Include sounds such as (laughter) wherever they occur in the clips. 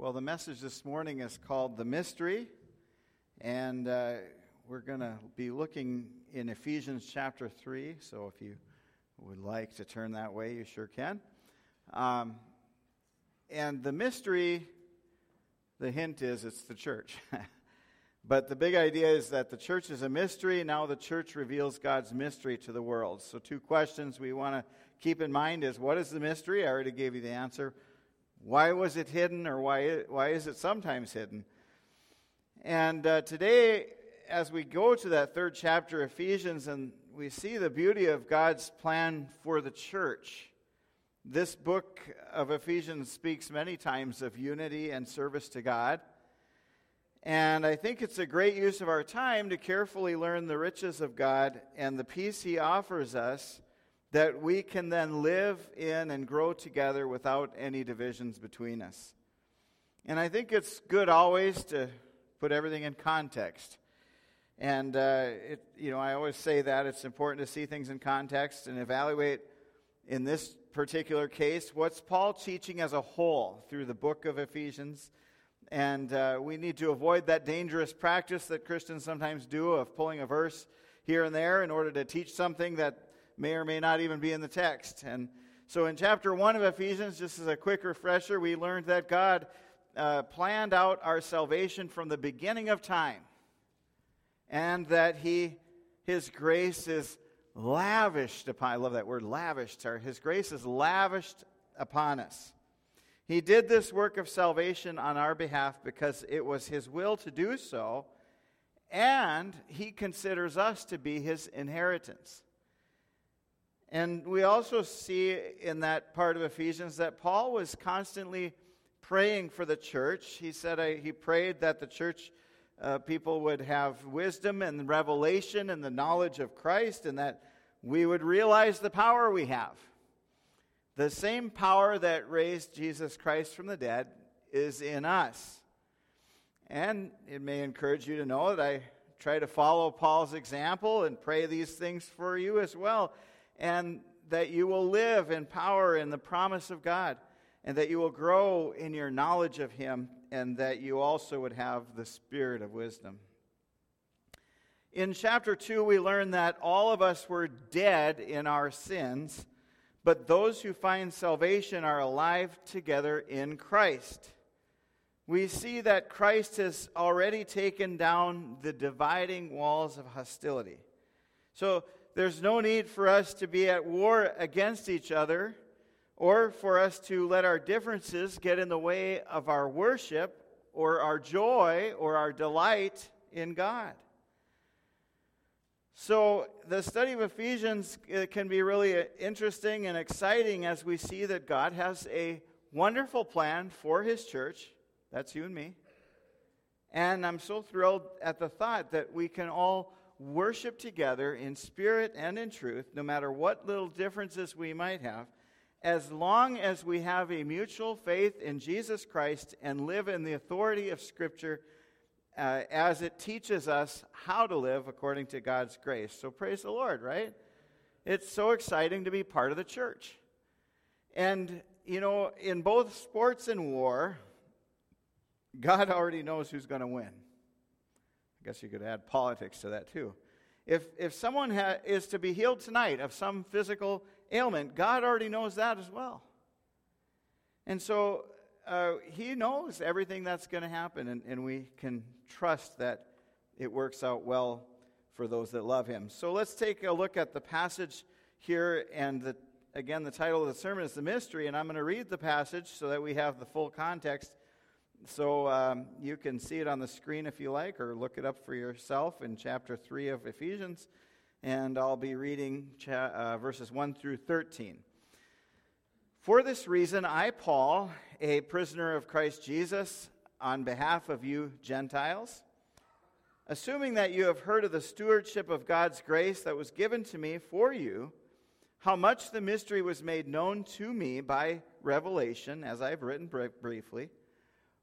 Well, the message this morning is called The Mystery, and uh, we're going to be looking in Ephesians chapter 3. So if you would like to turn that way, you sure can. Um, and the mystery, the hint is it's the church. (laughs) but the big idea is that the church is a mystery. Now the church reveals God's mystery to the world. So, two questions we want to keep in mind is what is the mystery? I already gave you the answer. Why was it hidden, or why, why is it sometimes hidden? And uh, today, as we go to that third chapter, Ephesians, and we see the beauty of God's plan for the church. This book of Ephesians speaks many times of unity and service to God. And I think it's a great use of our time to carefully learn the riches of God and the peace He offers us that we can then live in and grow together without any divisions between us. And I think it's good always to put everything in context. And, uh, it, you know, I always say that it's important to see things in context and evaluate, in this particular case, what's Paul teaching as a whole through the book of Ephesians. And uh, we need to avoid that dangerous practice that Christians sometimes do of pulling a verse here and there in order to teach something that may or may not even be in the text. And so in chapter 1 of Ephesians, just as a quick refresher, we learned that God uh, planned out our salvation from the beginning of time and that he, his grace is lavished upon, I love that word, lavished. His grace is lavished upon us. He did this work of salvation on our behalf because it was his will to do so, and he considers us to be his inheritance. And we also see in that part of Ephesians that Paul was constantly praying for the church. He said he prayed that the church uh, people would have wisdom and revelation and the knowledge of Christ, and that we would realize the power we have. The same power that raised Jesus Christ from the dead is in us. And it may encourage you to know that I try to follow Paul's example and pray these things for you as well and that you will live in power in the promise of God, and that you will grow in your knowledge of Him, and that you also would have the spirit of wisdom. In chapter 2, we learn that all of us were dead in our sins, but those who find salvation are alive together in Christ. We see that Christ has already taken down the dividing walls of hostility. So, there's no need for us to be at war against each other or for us to let our differences get in the way of our worship or our joy or our delight in God. So, the study of Ephesians uh, can be really uh, interesting and exciting as we see that God has a wonderful plan for His church. That's you and me. And I'm so thrilled at the thought that we can all worship together in spirit and in truth, no matter what little differences we might have, as long as we have a mutual faith in Jesus Christ and live in the authority of Scripture uh, as it teaches us how to live according to God's grace. So praise the Lord, right? It's so exciting to be part of the church. And, you know, in both sports and war, God already knows who's going to win guess you could add politics to that too. If, if someone ha- is to be healed tonight of some physical ailment, God already knows that as well. And so uh, He knows everything that's going to happen, and, and we can trust that it works out well for those that love Him. So let's take a look at the passage here. And the, again, the title of the sermon is The Mystery, and I'm going to read the passage so that we have the full context. So um, you can see it on the screen if you like, or look it up for yourself in chapter 3 of Ephesians. And I'll be reading cha- uh, verses 1 through 13. For this reason, I, Paul, a prisoner of Christ Jesus, on behalf of you Gentiles, assuming that you have heard of the stewardship of God's grace that was given to me for you, how much the mystery was made known to me by revelation, as I have written briefly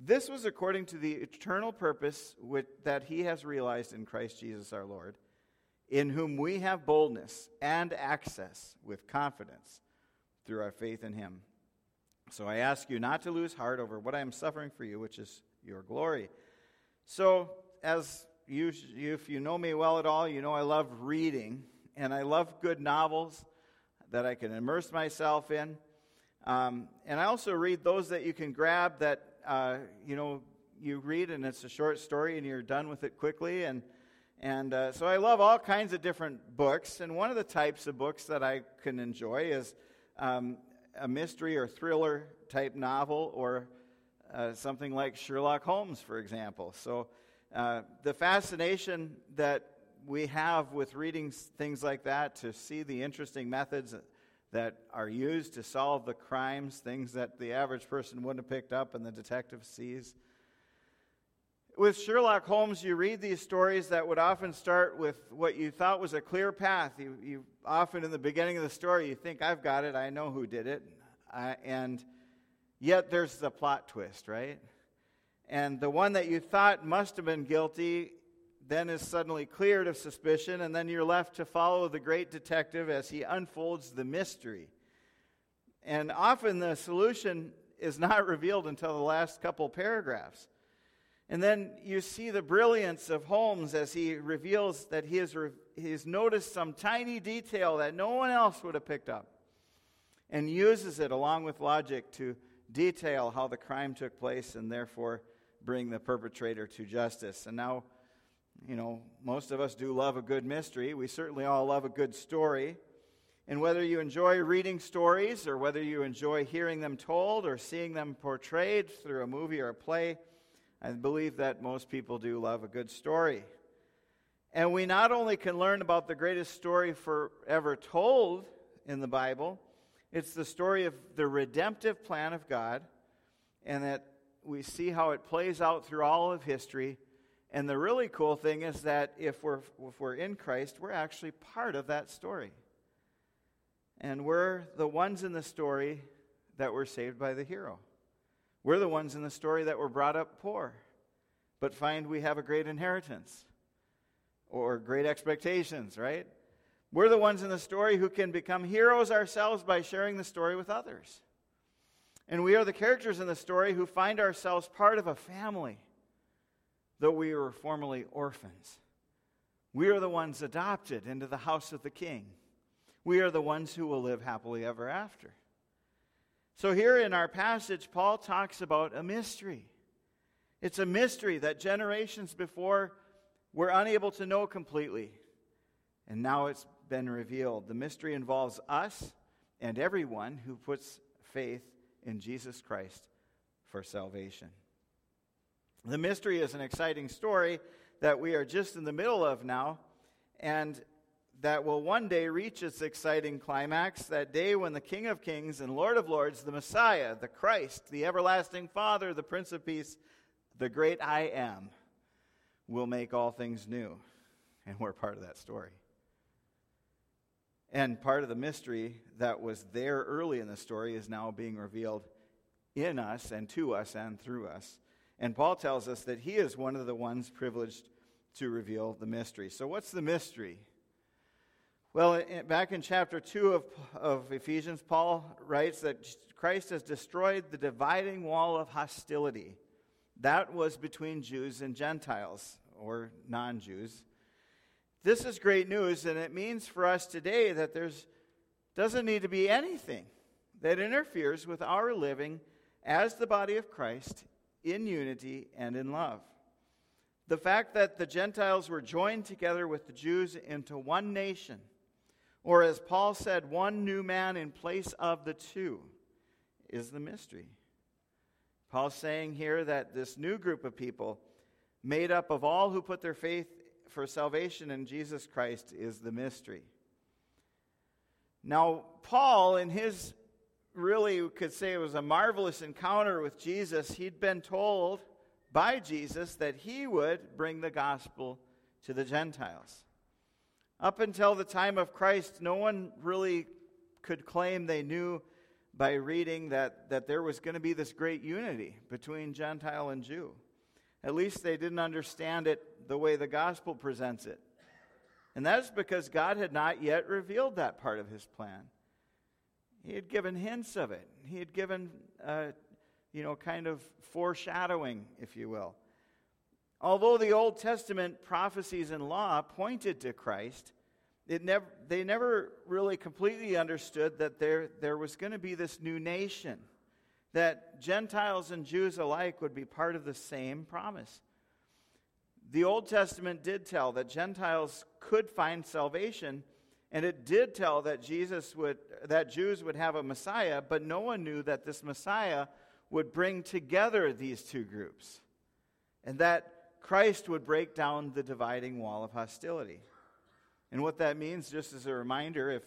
This was according to the eternal purpose which, that he has realized in Christ Jesus our Lord, in whom we have boldness and access with confidence through our faith in him. So I ask you not to lose heart over what I am suffering for you, which is your glory. So, as you, if you know me well at all, you know I love reading, and I love good novels that I can immerse myself in. Um, and I also read those that you can grab that, uh, you know, you read and it's a short story and you're done with it quickly. And, and uh, so I love all kinds of different books. And one of the types of books that I can enjoy is um, a mystery or thriller type novel or uh, something like Sherlock Holmes, for example. So, uh, the fascination that we have with reading things like that to see the interesting methods that are used to solve the crimes, things that the average person wouldn't have picked up and the detective sees. With Sherlock Holmes, you read these stories that would often start with what you thought was a clear path. You, you often, in the beginning of the story, you think, I've got it, I know who did it. Uh, and yet there's the plot twist, right? And the one that you thought must have been guilty then is suddenly cleared of suspicion, and then you're left to follow the great detective as he unfolds the mystery. And often the solution is not (laughs) revealed until the last couple paragraphs. And then you see the brilliance of Holmes as he reveals that he has, re- he has noticed some tiny detail that no one else would have picked up and uses it along with logic to detail how the crime took place and therefore bring the perpetrator to justice. And now, you know, most of us do love a good mystery. We certainly all love a good story. And whether you enjoy reading stories or whether you enjoy hearing them told or seeing them portrayed through a movie or a play, I believe that most people do love a good story. And we not only can learn about the greatest story forever told in the Bible, it's the story of the redemptive plan of God, and that we see how it plays out through all of history. And the really cool thing is that if we're, if we're in Christ, we're actually part of that story. And we're the ones in the story that were saved by the hero. We're the ones in the story that were brought up poor, but find we have a great inheritance or great expectations, right? We're the ones in the story who can become heroes ourselves by sharing the story with others. And we are the characters in the story who find ourselves part of a family, though we were formerly orphans. We are the ones adopted into the house of the king. We are the ones who will live happily ever after. So, here in our passage, Paul talks about a mystery. It's a mystery that generations before were unable to know completely. And now it's been revealed. The mystery involves us and everyone who puts faith in Jesus Christ for salvation. The mystery is an exciting story that we are just in the middle of now, and that will one day reach its exciting climax that day when the King of Kings and Lord of Lords, the Messiah, the Christ, the everlasting Father, the Prince of Peace, the great I am, will make all things new. And we're part of that story. And part of the mystery that was there early in the story is now being revealed in us and to us and through us. And Paul tells us that he is one of the ones privileged to reveal the mystery. So, what's the mystery? Well, back in chapter 2 of, of Ephesians, Paul writes that Christ has destroyed the dividing wall of hostility. That was between Jews and Gentiles, or non Jews. This is great news, and it means for us today that there's doesn't need to be anything that interferes with our living as the body of Christ in unity and in love. The fact that the Gentiles were joined together with the Jews into one nation, or as Paul said, one new man in place of the two, is the mystery. Paul's saying here that this new group of people, made up of all who put their faith for salvation in Jesus Christ, is the mystery. Now, Paul, in his really could say it was a marvelous encounter with Jesus, he'd been told by Jesus that he would bring the gospel to the Gentiles. Up until the time of Christ, no one really could claim they knew by reading that, that there was going to be this great unity between Gentile and Jew. At least they didn't understand it the way the gospel presents it. And that is because God had not yet revealed that part of his plan. He had given hints of it. He had given, uh, you know, kind of foreshadowing, if you will. Although the Old Testament prophecies and law pointed to Christ, it never, they never really completely understood that there, there was going to be this new nation, that Gentiles and Jews alike would be part of the same promise. The Old Testament did tell that Gentiles could find salvation, and it did tell that Jesus would that Jews would have a Messiah, but no one knew that this Messiah would bring together these two groups. And that Christ would break down the dividing wall of hostility. And what that means, just as a reminder, if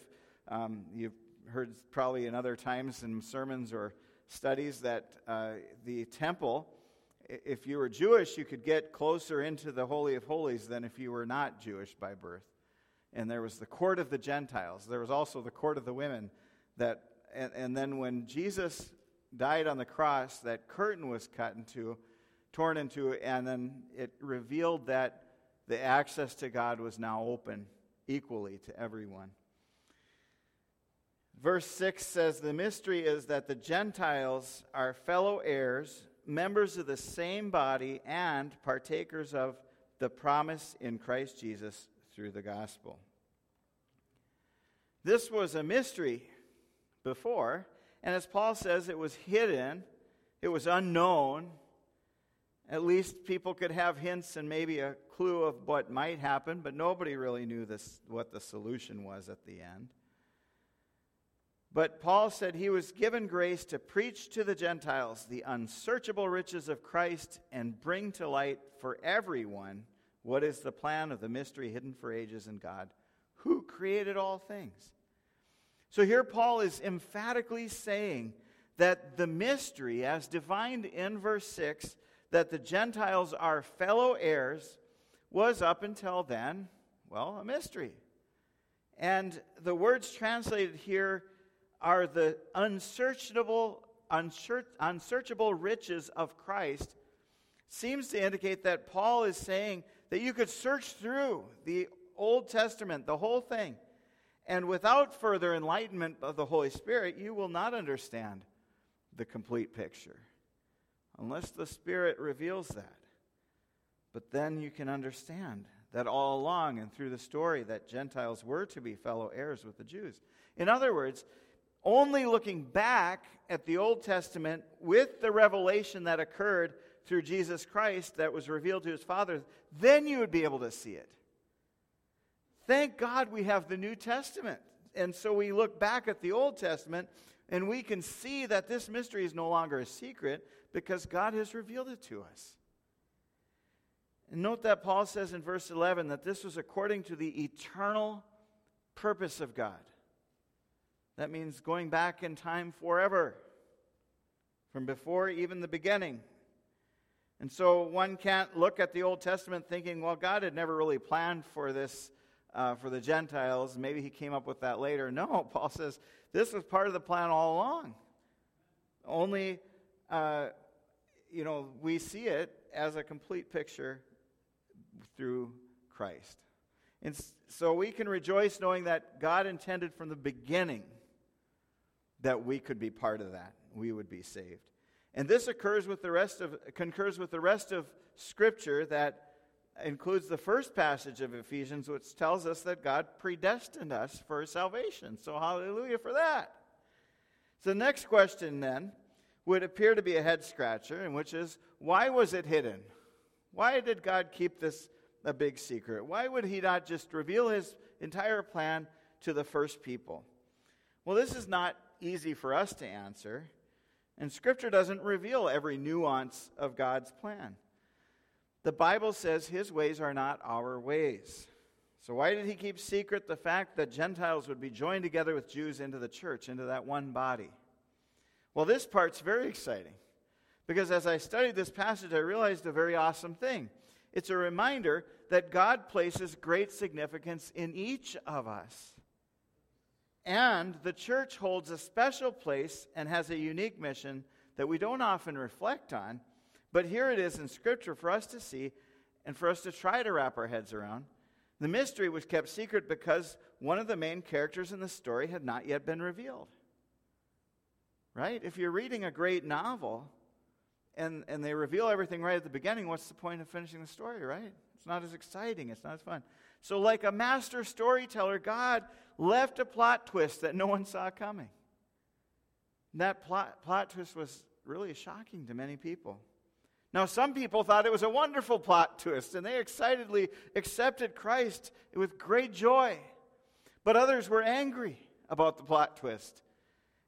um, you've heard probably in other times in sermons or studies that uh, the temple, if you were Jewish, you could get closer into the Holy of Holies than if you were not Jewish by birth. And there was the court of the Gentiles. There was also the court of the women. That, and, and then when Jesus died on the cross, that curtain was cut into, torn into, and then it revealed that the access to God was now open equally to everyone. Verse 6 says The mystery is that the Gentiles are fellow heirs, members of the same body, and partakers of the promise in Christ Jesus through the gospel. This was a mystery before, and as Paul says, it was hidden, it was unknown, at least people could have hints and maybe a clue of what might happen, but nobody really knew this, what the solution was at the end. But Paul said he was given grace to preach to the Gentiles the unsearchable riches of Christ and bring to light for everyone what is the plan of the mystery hidden for ages in God, who created all things. So here Paul is emphatically saying that the mystery, as defined in verse 6, that the Gentiles are fellow heirs was up until then, well, a mystery. And the words translated here are the unsearchable, unsearchable riches of Christ. Seems to indicate that Paul is saying that you could search through the Old Testament, the whole thing, and without further enlightenment of the Holy Spirit, you will not understand the complete picture unless the Spirit reveals that. But then you can understand that all along and through the story that Gentiles were to be fellow heirs with the Jews. In other words, only looking back at the Old Testament with the revelation that occurred through Jesus Christ that was revealed to his Father, then you would be able to see it. Thank God we have the New Testament. And so we look back at the Old Testament and we can see that this mystery is no longer a secret, because God has revealed it to us. And note that Paul says in verse 11 that this was according to the eternal purpose of God. That means going back in time forever, from before even the beginning. And so one can't look at the Old Testament thinking, well, God had never really planned for this uh, for the Gentiles. Maybe he came up with that later. No, (laughs) Paul says this was part of the plan all along. Only uh, you know, we see it as a complete picture through Christ. And so we can rejoice knowing that God intended from the beginning that we could be part of that. We would be saved. And this occurs with the rest of concurs with the rest of scripture that includes the first passage of Ephesians which tells us that God predestined us for salvation. So hallelujah for that. So the next question then would appear to be a head scratcher, and which is why was it hidden? Why did God keep this a big secret? Why would He not just reveal His entire plan to the first people? Well, this is not easy for us to answer, and Scripture doesn't reveal every nuance of God's plan. The Bible says His ways are not our ways. So, why did He keep secret the fact that Gentiles would be joined together with Jews into the church, into that one body? Well, this part's very exciting because as I studied this passage, I realized a very awesome thing. It's a reminder that God places great significance in each of us. And the church holds a special place and has a unique mission that we don't often reflect on. But here it is in Scripture for us to see and for us to try to wrap our heads around. The mystery was kept secret because one of the main characters in the story had not yet been revealed right? If you're reading a great novel and, and they reveal everything right at the beginning, what's the point of finishing the story, right? It's not as exciting, it's not as fun. So, like a master storyteller, God left a plot twist that no one saw coming. And that plot, plot twist was really shocking to many people. Now, some people thought it was a wonderful plot twist, and they excitedly accepted Christ with great joy. But others were angry about the plot twist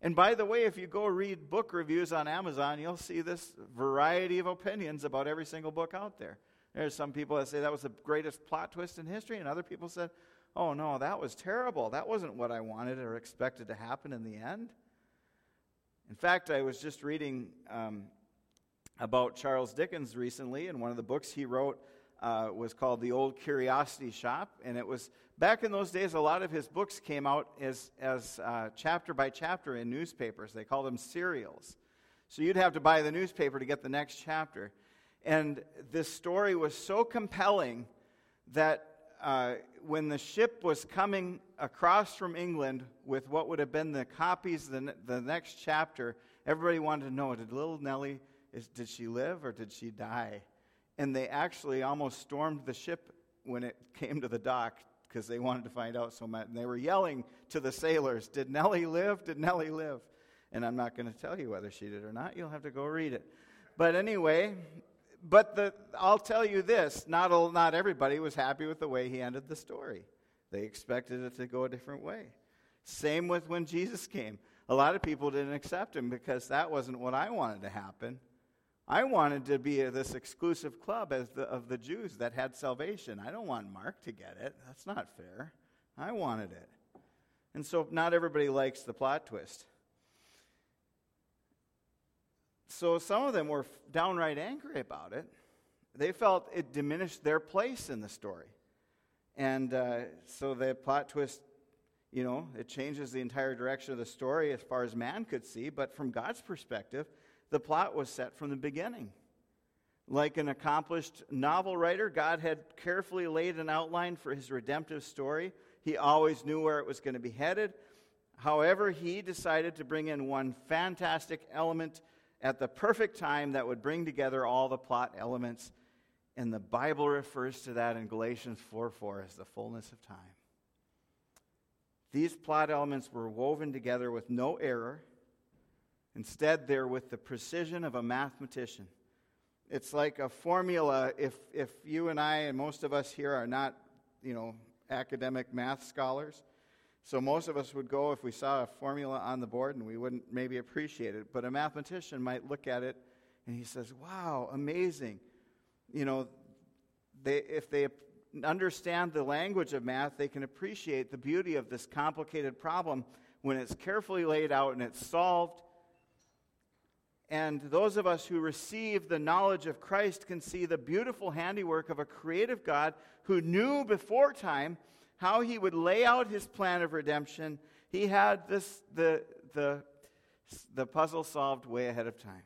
and by the way, if you go read book reviews on Amazon, you'll see this variety of opinions about every single book out there. There's some people that say that was the greatest plot twist in history, and other people said, oh no, that was terrible. That wasn't what I wanted or expected to happen in the end. In fact, I was just reading um, about Charles Dickens recently, and one of the books he wrote uh, was called The Old Curiosity Shop, and it was back in those days, a lot of his books came out as, as uh, chapter by chapter in newspapers. They called them serials. So you'd have to buy the newspaper to get the next chapter. And this story was so compelling that uh, when the ship was coming across from England with what would have been the copies, the, the next chapter, everybody wanted to know did little Nellie, is, did she live or did she die? And they actually almost stormed the ship when it came to the dock because they wanted to find out so much. And they were yelling to the sailors, Did Nellie live? Did Nellie live? And I'm not going to tell you whether she did or not. You'll have to go read it. But anyway, but the, I'll tell you this not, not everybody was happy with the way he ended the story. They expected it to go a different way. Same with when Jesus came. A lot of people didn't accept him because that wasn't what I wanted to happen. I wanted to be this exclusive club as the, of the Jews that had salvation. I don't want Mark to get it. That's not fair. I wanted it. And so not everybody likes the plot twist. So some of them were downright angry about it. They felt it diminished their place in the story. And uh, so the plot twist, you know, it changes the entire direction of the story as far as man could see. But from God's perspective, the plot was set from the beginning. Like an accomplished novel writer, God had carefully laid an outline for his redemptive story. He always knew where it was going to be headed. However, he decided to bring in one fantastic element at the perfect time that would bring together all the plot elements. And the Bible refers to that in Galatians 4 4 as the fullness of time. These plot elements were woven together with no error Instead, they're with the precision of a mathematician. It's like a formula. If, if you and I and most of us here are not, you know, academic math scholars, so most of us would go if we saw a formula on the board and we wouldn't maybe appreciate it. But a mathematician might look at it and he says, wow, amazing. You know, they, if they understand the language of math, they can appreciate the beauty of this complicated problem when it's carefully laid out and it's solved and those of us who receive the knowledge of Christ can see the beautiful handiwork of a creative God who knew before time how he would lay out his plan of redemption. He had this, the, the, the puzzle solved way ahead of time.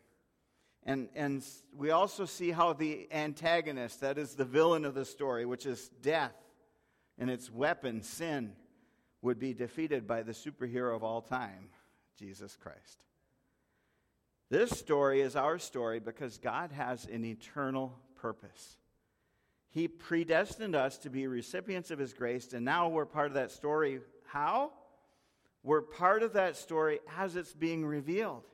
And, and we also see how the antagonist, that is the villain of the story, which is death and its weapon, sin, would be defeated by the superhero of all time, Jesus Christ. This story is our story because God has an eternal purpose. He predestined us to be recipients of His grace, and now we're part of that story. How? We're part of that story as it's being revealed.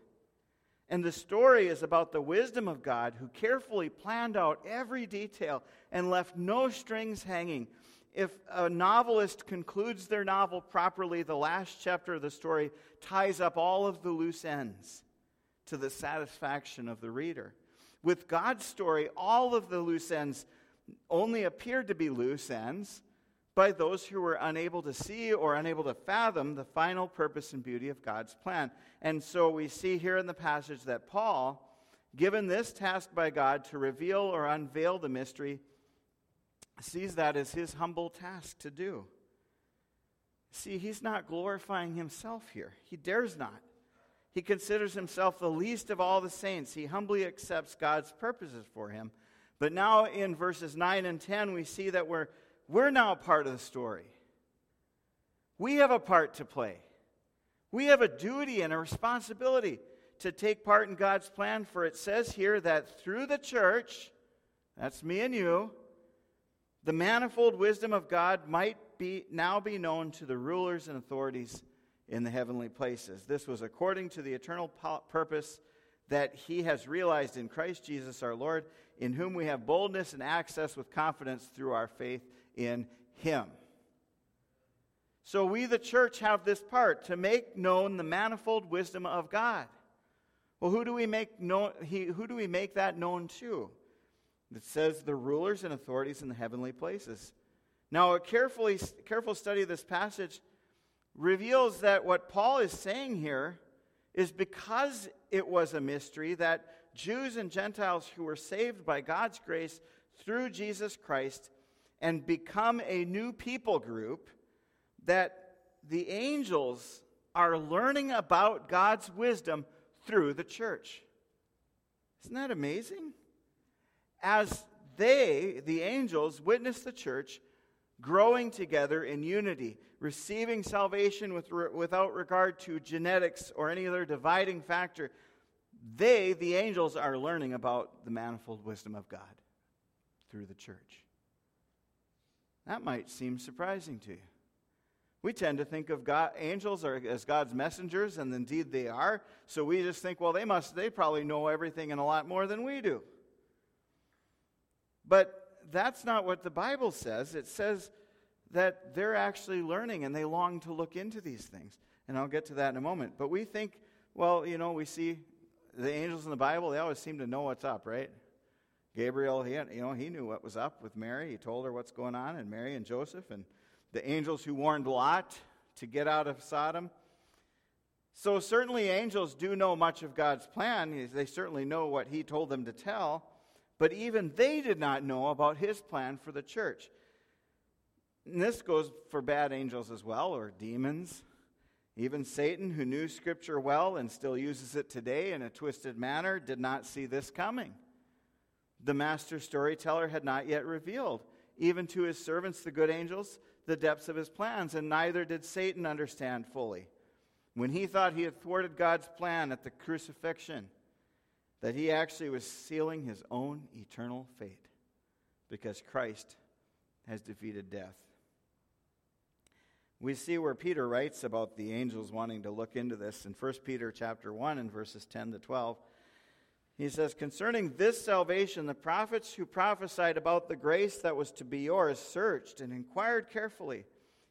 And the story is about the wisdom of God who carefully planned out every detail and left no strings hanging. If a novelist concludes their novel properly, the last chapter of the story ties up all of the loose ends to the satisfaction of the reader. With God's story, all of the loose ends only appeared to be loose ends by those who were unable to see or unable to fathom the final purpose and beauty of God's plan. And so we see here in the passage that Paul, given this task by God to reveal or unveil the mystery, sees that as his humble task to do. See, he's not glorifying himself here. He dares not. He considers himself the least of all the saints. He humbly accepts God's purposes for him. But now in verses 9 and 10, we see that we're we're now part of the story. We have a part to play. We have a duty and a responsibility to take part in God's plan, for it says here that through the church, that's me and you, the manifold wisdom of God might be now be known to the rulers and authorities in the heavenly places. This was according to the eternal purpose that he has realized in Christ Jesus our Lord, in whom we have boldness and access with confidence through our faith in him. So we, the church, have this part to make known the manifold wisdom of God. Well, who do we make known, he, who do we make that known to? It says the rulers and authorities in the heavenly places. Now, a carefully, careful study of this passage reveals that what Paul is saying here is because it was a mystery that Jews and Gentiles who were saved by God's grace through Jesus Christ and become a new people group that the angels are learning about God's wisdom through the church. Isn't that amazing? As they, the angels, witness the church growing together in unity, receiving salvation with, without regard to genetics or any other dividing factor, they, the angels, are learning about the manifold wisdom of God through the church. That might seem surprising to you. We tend to think of God, angels as God's messengers, and indeed they are. So we just think, well, they must, they probably know everything and a lot more than we do. But that's not what the Bible says. It says that they're actually learning and they long to look into these things. And I'll get to that in a moment. But we think, well, you know, we see the angels in the Bible, they always seem to know what's up, right? Gabriel, he, you know, he knew what was up with Mary. He told her what's going on, and Mary and Joseph, and the angels who warned Lot to get out of Sodom. So, certainly, angels do know much of God's plan. They certainly know what he told them to tell, but even they did not know about his plan for the church. And this goes for bad angels as well, or demons. Even Satan, who knew Scripture well and still uses it today in a twisted manner, did not see this coming the master storyteller had not yet revealed, even to his servants, the good angels, the depths of his plans, and neither did Satan understand fully. When he thought he had thwarted God's plan at the crucifixion, that he actually was sealing his own eternal fate because Christ has defeated death. We see where Peter writes about the angels wanting to look into this in 1 Peter chapter 1 and verses 10 to 12. He says, Concerning this salvation, the prophets who prophesied about the grace that was to be yours searched and inquired carefully,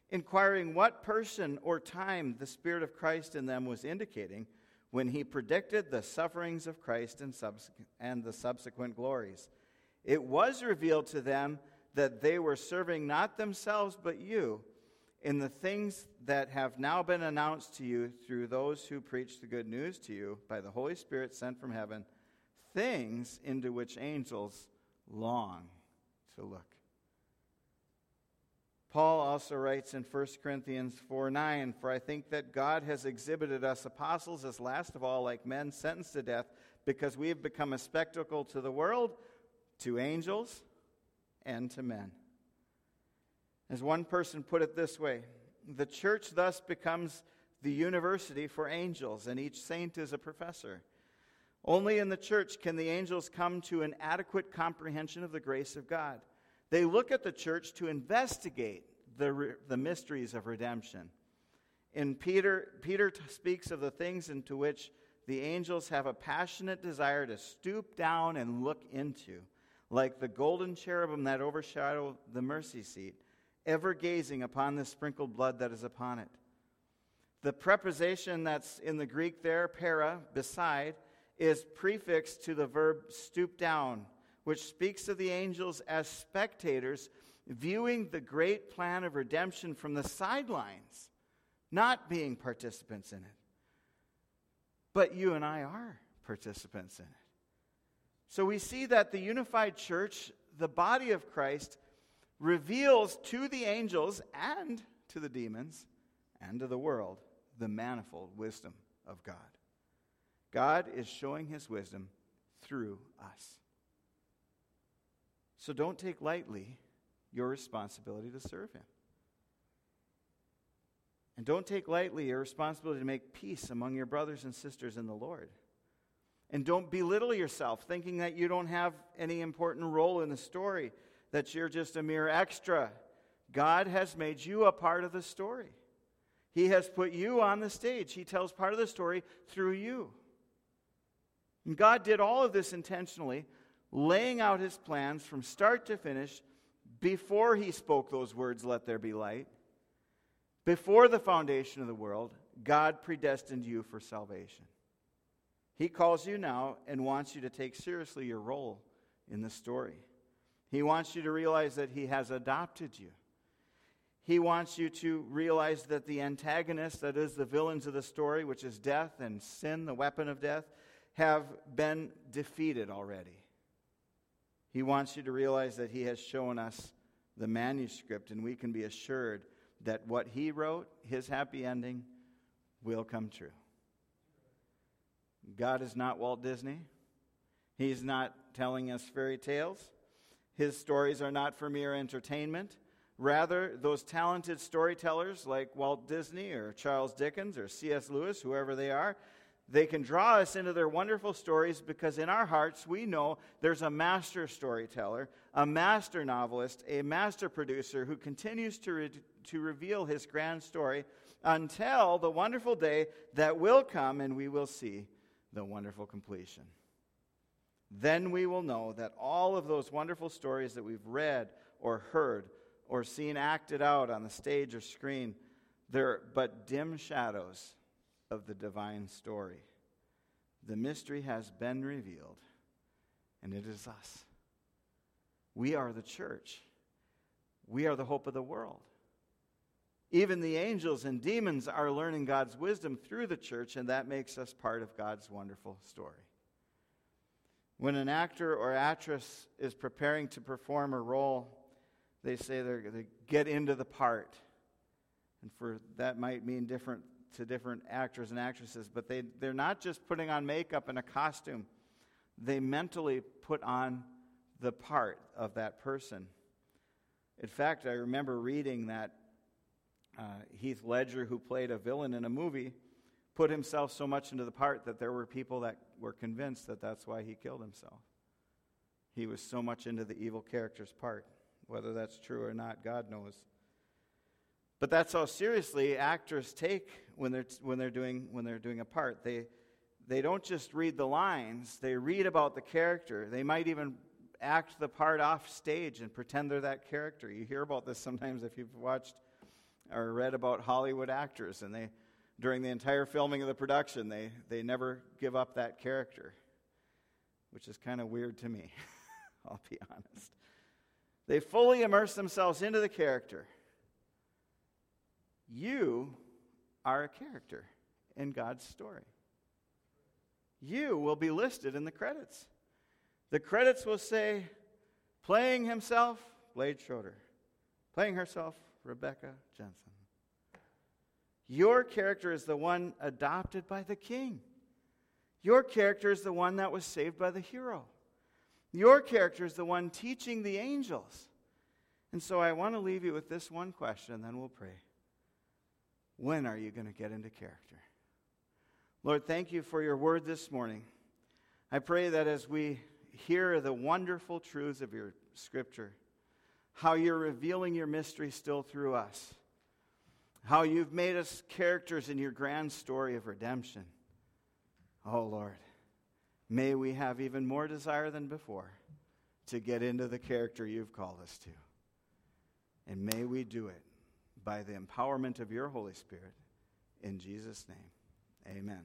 inquiring what person or time the Spirit of Christ in them was indicating when he predicted the sufferings of Christ and, subs- and the subsequent glories. It was revealed to them that they were serving not themselves but you in the things that have now been announced to you through those who preach the good news to you by the Holy Spirit sent from heaven things into which angels long to look. Paul also writes in 1 Corinthians 4 9, For I think that God has exhibited us apostles as last of all, like men sentenced to death, because we have become a spectacle to the world, to angels, and to men. As one person put it this way the church thus becomes the university for angels, and each saint is a professor. Only in the church can the angels come to an adequate comprehension of the grace of God. They look at the church to investigate the, the mysteries of redemption. In Peter, Peter speaks of the things into which the angels have a passionate desire to stoop down and look into, like the golden cherubim that overshadow the mercy seat, ever gazing upon the sprinkled blood that is upon it. The preposition that's in the Greek there, para, beside, is prefixed to the verb stoop down, which speaks of the angels as spectators viewing the great plan of redemption from the sidelines, not being participants in it. But you and I are participants in it. So we see that the unified church, the body of Christ, reveals to the angels and to the demons and to the world the manifold wisdom of God. God is showing his wisdom through us. So don't take lightly your responsibility to serve him. And don't take lightly your responsibility to make peace among your brothers and sisters in the Lord. And don't belittle yourself, thinking that you don't have any important role in the story, that you're just a mere extra. God has made you a part of the story. He has put you on the stage. He tells part of the story through you. And God did all of this intentionally, laying out his plans from start to finish before he spoke those words, let there be light. Before the foundation of the world, God predestined you for salvation. He calls you now and wants you to take seriously your role in the story. He wants you to realize that He has adopted you. He wants you to realize that the antagonists, that is the villains of the story, which is death and sin, the weapon of death, have been defeated already. He wants you to realize that He has shown us the manuscript, and we can be assured that what He wrote, His happy ending, will come true. God is not Walt Disney. He's not telling us fairy tales. His stories are not for mere entertainment. Rather, those talented storytellers like Walt Disney or Charles Dickens or C.S. Lewis, whoever they are, they can draw us into their wonderful stories because in our hearts we know there's a master storyteller, a master novelist, a master producer who continues to, re- to reveal his grand story until the wonderful day that will come and we will see the wonderful completion. Then we will know that all of those wonderful stories that we've read or heard or seen acted out on the stage or screen, they're but dim shadows of the divine story. The mystery has been revealed, and it is us. We are the church. We are the hope of the world. Even the angels and demons are learning God's wisdom through the church, and that makes us part of God's wonderful story. When an actor or actress is preparing to perform a role, they say they get into the part. And for that might mean different to different actors and actresses, but they, they're not just putting on makeup and a costume, they mentally put on the part of that person. In fact, I remember reading that uh, Heath Ledger, who played a villain in a movie, put himself so much into the part that there were people that were convinced that that's why he killed himself. He was so much into the evil character's part. Whether that's true or not, God knows. But that's how seriously actors take when they're, when they're, doing, when they're doing a part. They, they don't just read the lines, they read about the character. They might even act the part off stage and pretend they're that character. You hear about this sometimes if you've watched or read about Hollywood actors, and they, during the entire filming of the production, they, they never give up that character, which is kind of weird to me, (laughs) I'll be honest. They fully immerse themselves into the character. You are a character in God's story. You will be listed in the credits. The credits will say, playing himself, Blade Schroeder. Playing herself, Rebecca Jensen. Your character is the one adopted by the king. Your character is the one that was saved by the hero. Your character is the one teaching the angels. And so I want to leave you with this one question, and then we'll pray. When are you going to get into character? Lord, thank you for your word this morning. I pray that as we hear the wonderful truths of your scripture, how you're revealing your mystery still through us, how you've made us characters in your grand story of redemption. Oh, Lord, may we have even more desire than before to get into the character you've called us to. And may we do it by the empowerment of your Holy Spirit. In Jesus' name, amen.